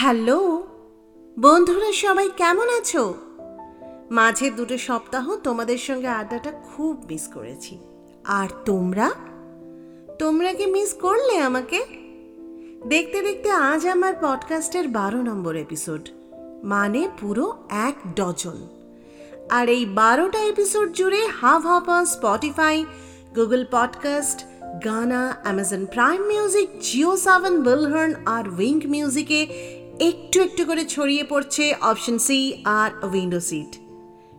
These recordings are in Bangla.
হ্যালো? বন্ধুরা, সবাই কেমন আছো? মাঝের দুটো সপ্তাহ তোমাদের সঙ্গে আড্ডাটা খুব মিস করেছি। আর তোমরা? তোমরা কি মিস করলে আমাকে? দেখতে দেখতে আজ আমার পডকাস্টের বারো নম্বর এপিসোড মানে পুরো এক ডজন। আর এই বারোটা এপিসোড জুড়ে Hubhopper Spotify Google podcast Gaana Amazon Prime music JioSaavn বিলহার্ন আর উইঙ্ক মিউজিকে একটু একটু করে ছড়িয়ে পড়ছে অপশন সি আর উইন্ডো সিট।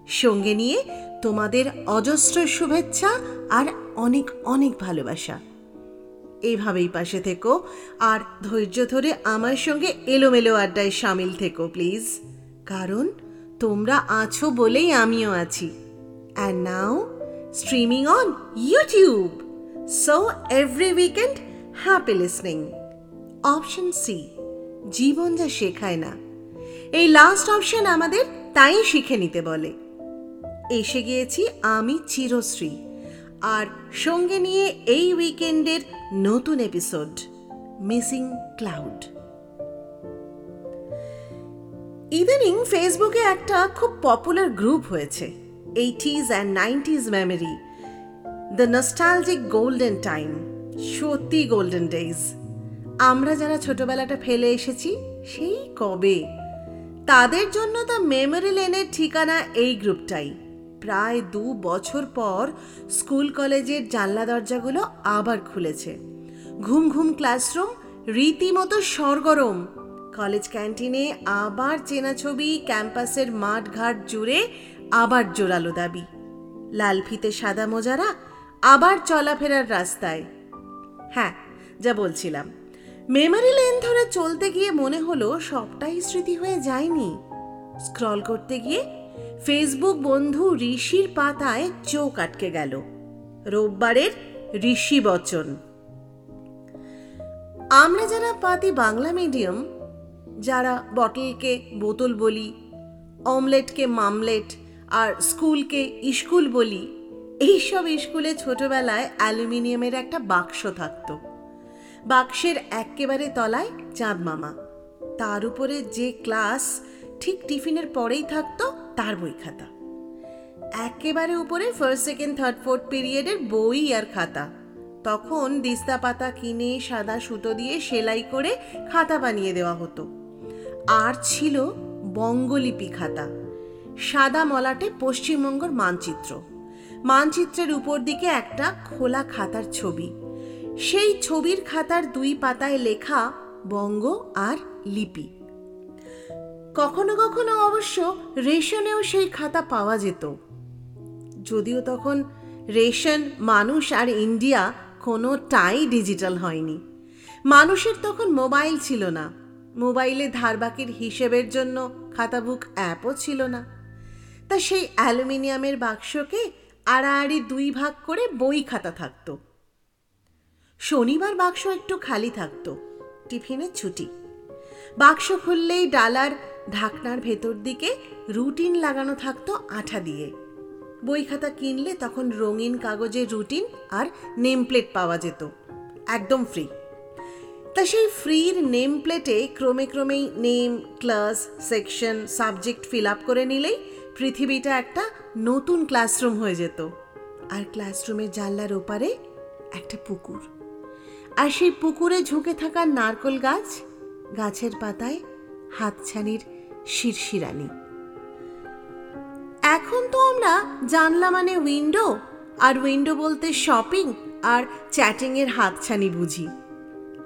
সঙ্গে নিয়ে তোমাদের অজস্র শুভেচ্ছা আর অনেক অনেক ভালোবাসা। এইভাবেই পাশে থেকো আর ধৈর্য ধরে আমার সঙ্গে এলোমেলো আড্ডায় সামিল থেকো, প্লিজ। কারণ তোমরা আছো বলেই আমিও আছি। And now streaming on YouTube so every weekend happy listening option C জীবন যা শেখায় না। এই লাস্ট অপশন আমাদের তাই শিখে নিতে বলে। এসে গিয়েছি আমি চিরশ্রী। আর সঙ্গে নিয়ে এই উইকেন্ডের নতুন এপিসোড মিসিং ক্লাউড ইদানিং ফেসবুকে একটা খুব পপুলার গ্রুপ হয়েছে eighties and nineties memory the nostalgic golden time সত্যি গোল্ডেন ডেজ আমরা যারা ছোটবেলাটা ফেলে এসেছি, সেই কবে? তাদের জন্য তো মেমোরি লেনের ঠিকানা এই গ্রুপটাই। প্রায় দু বছর পর স্কুল, কলেজের জানলা দরজাগুলো আবার খুলেছে। ঘুম ঘুম ক্লাসরুম রীতিমতো সরগরম। কলেজ ক্যান্টিনে আবার চেনা ছবি, ক্যাম্পাসের মাঠ ঘাট জুড়ে আবার জোরালো দাবি। লাল ফিতে সাদা মোজারা, আবার চলাফেরার রাস্তায়। হ্যাঁ যা বলছিলাম। মেমোরি লেন ধরে চলতে গিয়ে মনে হলো সবটাই স্মৃতি হয়ে যায়নি। স্ক্রল করতে গিয়ে ফেসবুক বন্ধু ঋষির পাতায় চোখ আটকে গেল। রোববারের ঋষি বচন। আমরা যারা পাতি বাংলা মিডিয়াম, যারা বটলকে বোতল বলি, অমলেটকে মামলেট আর স্কুলকে স্কুল বলি, এইসব স্কুলে ছোটবেলায় অ্যালুমিনিয়ামের একটা বাক্স থাকতো। বাক্সের একেবারে তলায় চাঁদ মামা। তার উপরে যে ক্লাস ঠিক টিফিনের পরেই থাকতো তার বই খাতা। একেবারে উপরে ফার্স্ট সেকেন্ড থার্ড ফোর্থ পিরিয়ডের বই আর খাতা। তখন দিস্তা পাতা কিনে সাদা সুতো দিয়ে সেলাই করে খাতা বানিয়ে দেওয়া হতো। আর ছিল বঙ্গলিপি খাতা। সাদা মলাটে পশ্চিমবঙ্গর মানচিত্র। মানচিত্রের উপর দিকে একটা খোলা খাতার ছবি। সেই ছবির খাতার দুই পাতায় লেখা বঙ্গ আর লিপি। কখনো কখনো অবশ্য রেশনেও সেই খাতা পাওয়া যেত। যদিও তখন রেশন, মানুষ আর ইন্ডিয়া কোনোটাই ডিজিটাল হয়নি। মানুষের তখন মোবাইল ছিল না। মোবাইলে ধারবাকির হিসেবের জন্য খাতা বুক অ্যাপও ছিল না। তা সেই অ্যালুমিনিয়ামের বাক্সকে আড়াআড়ি দুই ভাগ করে বই খাতা থাকতো। শনিবার বাক্স একটু খালি থাকতো, টিফিনের ছুটি। বাক্স খুললেই ডালার ঢাকনার ভেতর দিকে রুটিন লাগানো থাকতো আঠা দিয়ে। বই খাতা কিনলে তখন রঙিন কাগজের রুটিন আর নেম প্লেট পাওয়া যেত, একদম ফ্রি। তা সেই ফ্রির নেম প্লেটে ক্রমে ক্রমেই name, class, section, subject fill up করে নিলেই পৃথিবীটা একটা নতুন ক্লাসরুম হয়ে যেত। আর ক্লাসরুমের জানলার ওপারে একটা পুকুর। আর সেই পুকুরে ঝুঁকে থাকা নারকল গাছ, গাছের পাতায় হাতছানির শিরশিরানি এখন তো আমরা জানলা মানে উইন্ডো, আর উইন্ডো বলতে শপিং আর চ্যাটিংয়ের হাতছানি বুঝি।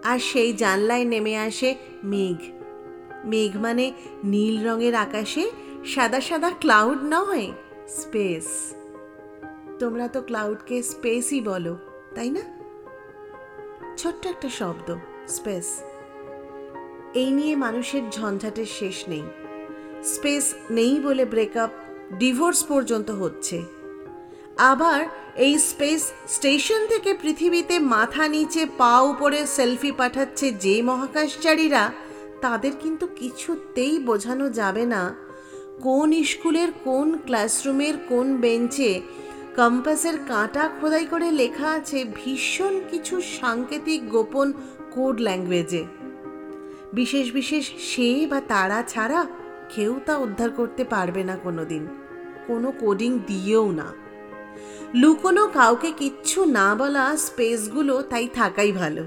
আর সেই জানলায় নেমে আসে মেঘ। মেঘ মানে নীল রঙের আকাশে সাদা সাদা ক্লাউড নয়, স্পেস। তোমরা তো ক্লাউডকে স্পেসই বলো, তাই না? ছোট্ট একটা শব্দ, স্পেস। এই নিয়ে মানুষের ঝঞ্ঝাটের শেষ নেই। স্পেস নেই বলে ব্রেকআপ ডিভোর্স পর্যন্ত হচ্ছে। আবার এই স্পেস স্টেশন থেকে পৃথিবীতে মাথা নিচে পা উপরে সেলফি পাঠাচ্ছে যে মহাকাশচারীরা, তাদের কিন্তু কিছুতেই বোঝানো যাবে না কোন স্কুলের কোন ক্লাসরুমের কোন বেঞ্চে কম্পাসের কাঁটা খোদাই করে লেখা আছে ভীষণ কিছু সাংকেতিক গোপন কোড ল্যাঙ্গুয়েজে। বিশেষ বিশেষ সে বা তারা ছাড়া কেউ তা উদ্ধার করতে পারবে না কোনোদিন। কোনো কোডিং দিয়েও না। লুকোনো কাউকে কিচ্ছু না বলা স্পেসগুলো তাই থাকাই ভালো।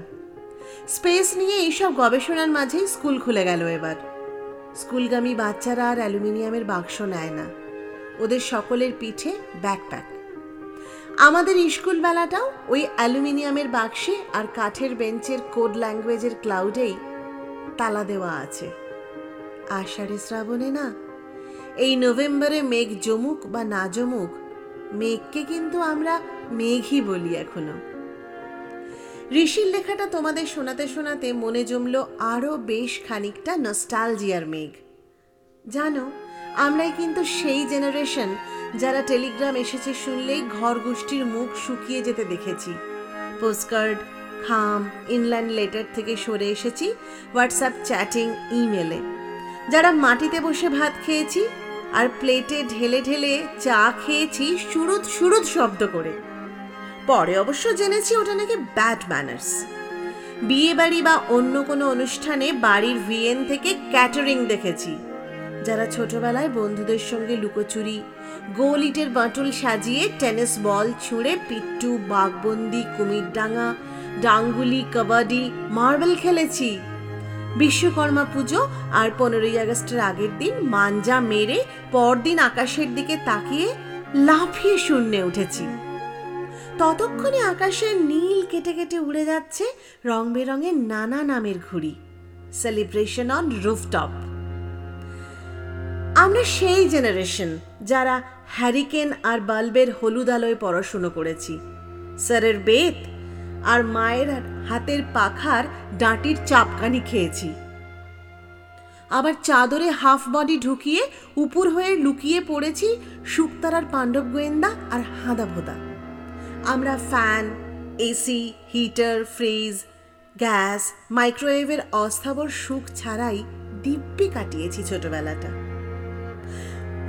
স্পেস নিয়ে এইসব গবেষণার মাঝেই স্কুল খুলে গেল এবার। স্কুলগামী বাচ্চারা আর অ্যালুমিনিয়ামের বাক্স নেয় না। ওদের সকলের পিঠে ব্যাকপ্যাক। আমাদের স্কুল বেলাটাও ওই অ্যালুমিনিয়ামের বাক্সে আর কাঠের বেঞ্চের কোড ল্যাঙ্গুয়েজের ক্লাউডেই তালা দেওয়া আছে। আষাঢ়ে শ্রাবণে না, এই নভেম্বরে মেঘ জমুক বা না জমুক, মেঘকে কিন্তু আমরা মেঘই বলি এখনও। ঋষির লেখাটা তোমাদের শোনাতে শোনাতে মনে জমল আরও বেশ খানিকটা নস্টালজিয়ার মেঘ। জানো আমরাই কিন্তু সেই জেনারেশন যারা টেলিগ্রাম এসেছে শুনলেই ঘর গোষ্ঠীর মুখ শুকিয়ে যেতে দেখেছি। পোস্টকার্ড খাম ইনল্যান্ড লেটার থেকে সরে এসেছি হোয়াটসঅ্যাপ চ্যাটিং ইমেলে যারা মাটিতে বসে ভাত খেয়েছি আর প্লেটে ঢেলে ঢেলে চা খেয়েছি, সুরুত সুরুত শব্দ করে। পরে অবশ্য জেনেছি ওটা নাকি ব্যাড ম্যানার্স বিয়ে বাড়ি বা অন্য কোনো অনুষ্ঠানে বাড়ির ভিএন থেকে ক্যাটারিং দেখেছি। যারা ছোটবেলায় বন্ধুদের সঙ্গে লুকোচুরি গোল ইটের বাটুল সাজিয়ে টেনিস বল ছুঁড়ে পিট্টু, বাঘবন্দি, কুমিরডাঙ্গা, ডাঙ্গুলি, কাবাডি, মার্বেল খেলেছি। বিশ্বকর্মা পুজো আর পনেরোই আগস্টের আগের দিন মাঞ্জা মেরে পরদিন আকাশের দিকে তাকিয়ে লাফিয়ে শূন্যে উঠেছি। ততক্ষণে আকাশের নীল কেটে কেটে উড়ে যাচ্ছে রং বেরঙের নানা নামের ঘুড়ি। সেলিব্রেশন অন রুফটপ আমরা সেই জেনারেশন যারা হ্যারিকেন আর বাল্বের হলুদ আলোয় পড়াশুনো করেছি। স্যারের বেত আর মায়ের হাতের পাখার ডাঁটির চাপকানি খেয়েছি। আবার চাদরে হাফ বডি ঢুকিয়ে উপর হয়ে লুকিয়ে পড়েছি শুকতারার পাণ্ডব গোয়েন্দা আর হাঁদা ভোদা। আমরা fan AC heater fridge gas মাইক্রোওয়েভের অস্থাবর সুখ ছাড়াই দিব্যি কাটিয়েছি ছোটবেলাটা।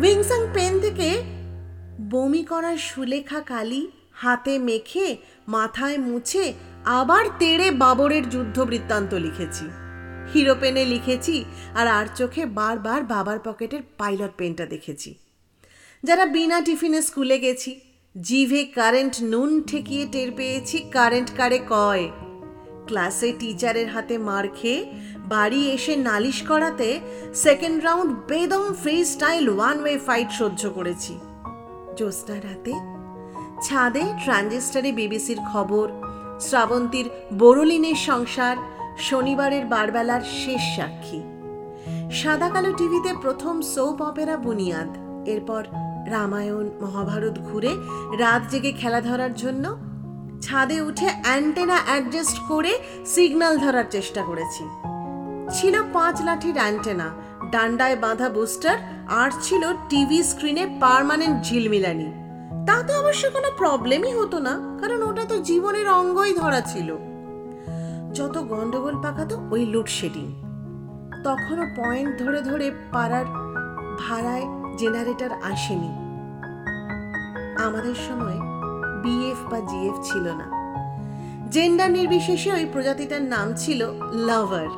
উইংসাং পেন থেকে বমি করার সুলেখা কালি হাতে মেখে, মাথায় মুছে, আবার তেড়ে বাবরের যুদ্ধ বৃত্তান্ত লিখেছি। হিরো পেনে লিখেছি আর আর চোখে বারবার বাবার পকেটের পাইলট পেনটা দেখেছি। যারা বিনা টিফিনে স্কুলে গেছি, জিভে কারেন্ট নুন ঠেকিয়ে টের পেয়েছি, কারেন্ট কারে কয়? ক্লাসে টিচারের হাতে মার খেয়ে বাড়ি এসে নালিশ করাতে সেকেন্ড রাউন্ড বেদম free style one way fight সহ্য করেছি। জ্যোৎস্না রাতে ছাদে ট্রানজিস্টারে বিবিসির খবর, শ্রাবন্তীর বড়লিনের সংসার, শনিবারের বারবেলার শেষ সাক্ষী। সাদা কালো টিভিতে প্রথম সোপ অপেরা বুনিয়াদ, এরপর রামায়ণ, মহাভারত ঘুরে রাত জেগে খেলা ধরার জন্য ছাদে উঠে অ্যান্টেনা অ্যাডজাস্ট করে সিগন্যাল ধরার চেষ্টা করেছি। ছিল পাঁচ লাঠির অ্যান্টেনা। ডান্ডায় বাঁধা বুস্টার আর ছিল টিভি স্ক্রিনে পার্মানেন্ট ঝিলমিলানি তা তো অবশ্য কোনো প্রবলেমই হতো না, কারণ ওটা তো জীবনের অঙ্গই ধরা ছিল। যত গন্ডগোল পাকাতো ওই লোডশেডিং তখনও পয়েন্ট ধরে ধরে পাড়ার ভাড়ায় জেনারেটর আসেনি। আমাদের সময় বিএফ বা জিএফ ছিল না। জেন্ডার নির্বিশেষে ওই প্রজাতিটার নাম ছিল লাভার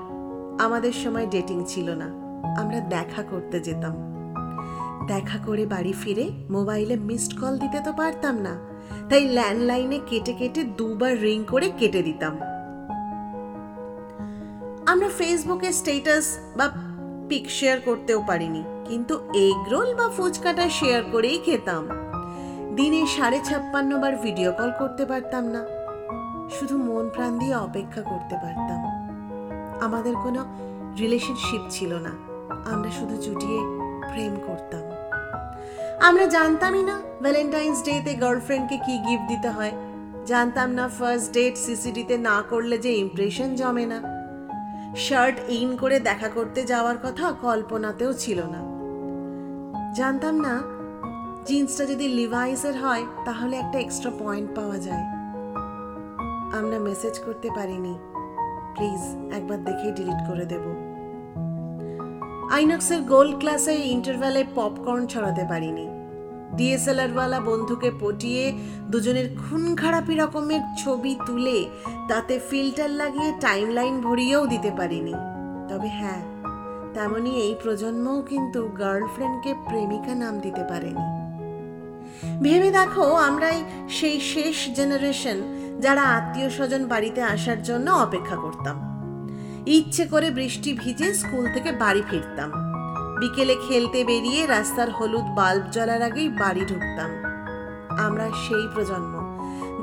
আমাদের সময় ডেটিং ছিল না। আমরা দেখা করতে যেতাম। দেখা করে বাড়ি ফিরে মোবাইলে মিসড কল দিতে তো পারতাম না। তাই ল্যান্ডলাইনে কেটে কেটে দুবার রিং করে কেটে দিতাম। আমরা ফেসবুকে স্টেটাস বা পিক শেয়ার করতেও পারিনি। কিন্তু এগ রোল বা ফুচকাটা শেয়ার করেই খেতাম। দিনে সাড়ে ছাপ্পান্ন বার ভিডিও কল করতে পারতাম না। শুধু মন প্রাণ দিয়ে অপেক্ষা করতে পারতাম। আমাদের কোনো রিলেশনশিপ ছিল না। আমরা শুধু জুটিয়ে প্রেম করতাম। আমরা জানতামই না ভ্যালেন্টাইন্স ডেতে গার্লফ্রেন্ডকে কি গিফট দিতে হয়। জানতাম না ফার্স্ট ডেট সিসিডিতে না করলে যে ইমপ্রেশন জমে না। শার্ট ইন করে দেখা করতে যাওয়ার কথা কল্পনাতেও ছিল না। জানতাম না জিন্সটা যদি লিভাইসের হয়, তাহলে একটা এক্সট্রা পয়েন্ট পাওয়া যায়। আমরা মেসেজ করতে পারিনি। প্লিজ একবার দেখেই ডিলিট করে দেব। আইনক্সের গোল্ড ক্লাসে ইন্টারভ্যালে পপকর্ন ছড়াতে পারিনি। ডিএসএলআরওয়ালা বন্ধুকে পটিয়ে দুজনের খুন খারাপি রকমের ছবি তুলে তাতে ফিল্টার লাগিয়ে টাইমলাইন ভরিয়েও দিতে পারিনি। তবে হ্যাঁ তেমনই এই প্রজন্মও কিন্তু গার্লফ্রেন্ডকে প্রেমিকা নাম দিতে পারেনি। ভেবে দেখো, আমরাই সেই শেষ জেনারেশন যারা আত্মীয় স্বজন বাড়িতে আসার জন্য অপেক্ষা করতাম। ইচ্ছে করে বৃষ্টি ভিজে স্কুল থেকে বাড়ি ফিরতাম। বিকেলে খেলতে বেরিয়ে রাস্তার হলুদ বাল্ব জ্বলার আগেই বাড়ি ঢুকতাম। আমরা সেই প্রজন্ম,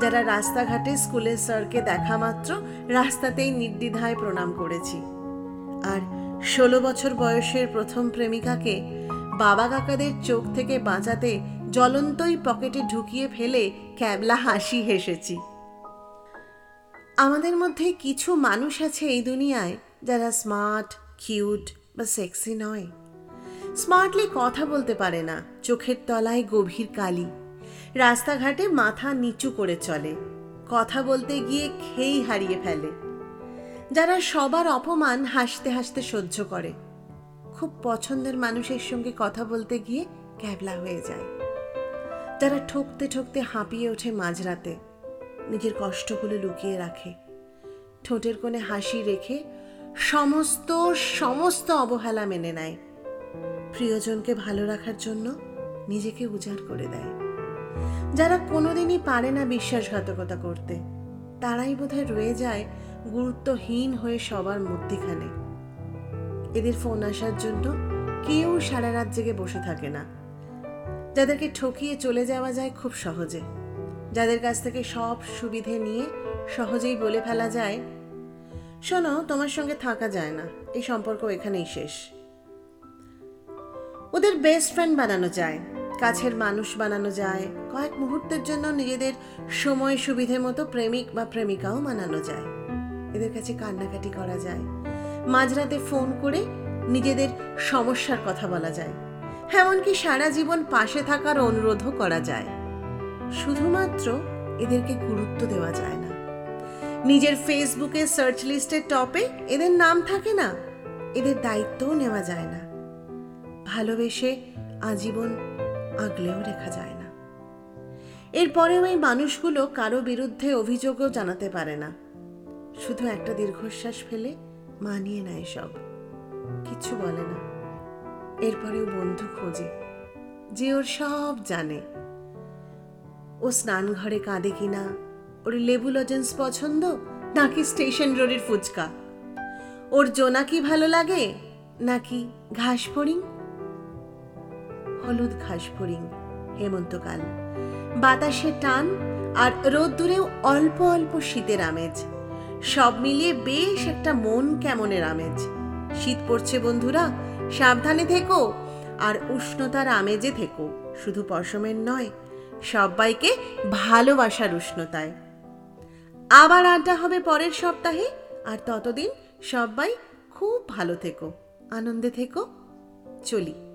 যারা রাস্তাঘাটে স্কুলের স্যারকে দেখা মাত্র রাস্তাতেই নির্দ্বিধায় প্রণাম করেছি। আর ষোলো বছর বয়সের প্রথম প্রেমিকাকে বাবা কাকাদের চোখ থেকে বাঁচাতে জ্বলন্তই পকেটে ঢুকিয়ে ফেলে ক্যাবলা হাসি হেসেছি। আমাদের মধ্যে কিছু মানুষ আছে এই দুনিয়ায় যারা স্মার্ট, কিউট বা সেক্সি নয়। স্মার্টলি কথা বলতে পারে না, চোখের তলায় গভীর কালি। রাস্তাঘাটে মাথা নিচু করে চলে, কথা বলতে গিয়ে খেই হারিয়ে ফেলে। যারা সবার অপমান হাসতে হাসতে সহ্য করে। খুব পছন্দের মানুষের সঙ্গে কথা বলতে গিয়ে ক্যাবলা হয়ে যায়। যারা ঠকতে ঠকতে হাঁপিয়ে ওঠে মাঝরাতে। নিজের কষ্টগুলো লুকিয়ে রাখে। ঠোঁটের কোণে হাসি রেখে সমস্ত সমস্ত অবহেলা মেনে নেয়। প্রিয়জনকে ভালো রাখার জন্য নিজেকে উজাড় করে দেয়। যারা কোনোদিনই পারে না বিশ্বাসঘাতকতা করতে, তারাই বোধহয় রয়ে যায় গুরুত্বহীন হয়ে সবার মধ্যিখানে। এদের ফোন আসার জন্য কেউ সারা রাত জেগে বসে থাকে না। যাদেরকে ঠকিয়ে চলে যাওয়া যায় খুব সহজে। যাদের কাছ থেকে সব সুবিধে নিয়ে সহজেই বলে ফেলা যায়, শোনো, তোমার সঙ্গে থাকা যায় না। এই সম্পর্ক এখানেই শেষ। ওদের বেস্ট ফ্রেন্ড বানানো যায়, কাছের মানুষ বানানো যায়, কয়েক মুহূর্তের জন্য নিজেদের সময় সুবিধে মতো প্রেমিক বা প্রেমিকাও মানানো যায়। এদের কাছে কান্নাকাটি করা যায়, মাঝরাতে ফোন করে নিজেদের সমস্যার কথা বলা যায়। এমনকি সারা জীবন পাশে থাকার অনুরোধও করা যায়। শুধুমাত্র এদেরকে গুরুত্ব দেওয়া যায় না। নিজের ফেসবুকে সার্চ লিস্টের টপে এদের নাম থাকে না, এদের দায়িত্বও নেওয়া যায় না। ভালোবেসে আজীবন আগলেও রেখা যায় না। এরপরেও এই মানুষগুলো কারও বিরুদ্ধে অভিযোগও জানাতে পারে না। শুধু একটা দীর্ঘশ্বাস ফেলে মানিয়ে নেয় সব। কিচ্ছু বলে না। এরপরেও বন্ধু খোঁজে। যে ওর সব জানে। ও স্নান ঘরে কাঁদে কিনা ওর লেবু লজেন্স পছন্দ? নাকি স্টেশন রোডের ফুচকা? ওর জোনাকি ভালো লাগে? নাকি ঘাস ফড়িং? হলুদ ঘাস ফড়িং, হেমন্তকাল। বাতাসে টান আর রোদ্দুরেও অল্প অল্প শীতের আমেজ। সব মিলিয়ে বেশ একটা মন কেমনের আমেজ। শীত পড়ছে বন্ধুরা, সাবধানে থেকো। আর উষ্ণতার আমেজে থেকো। শুধু পশমের নয় সবাইকে ভালোবাসার উষ্ণতায়। আবার আড্ডা হবে পরের সপ্তাহে, আর ততদিন সবাই খুব ভালো থেকো, আনন্দে থেকো, চলি।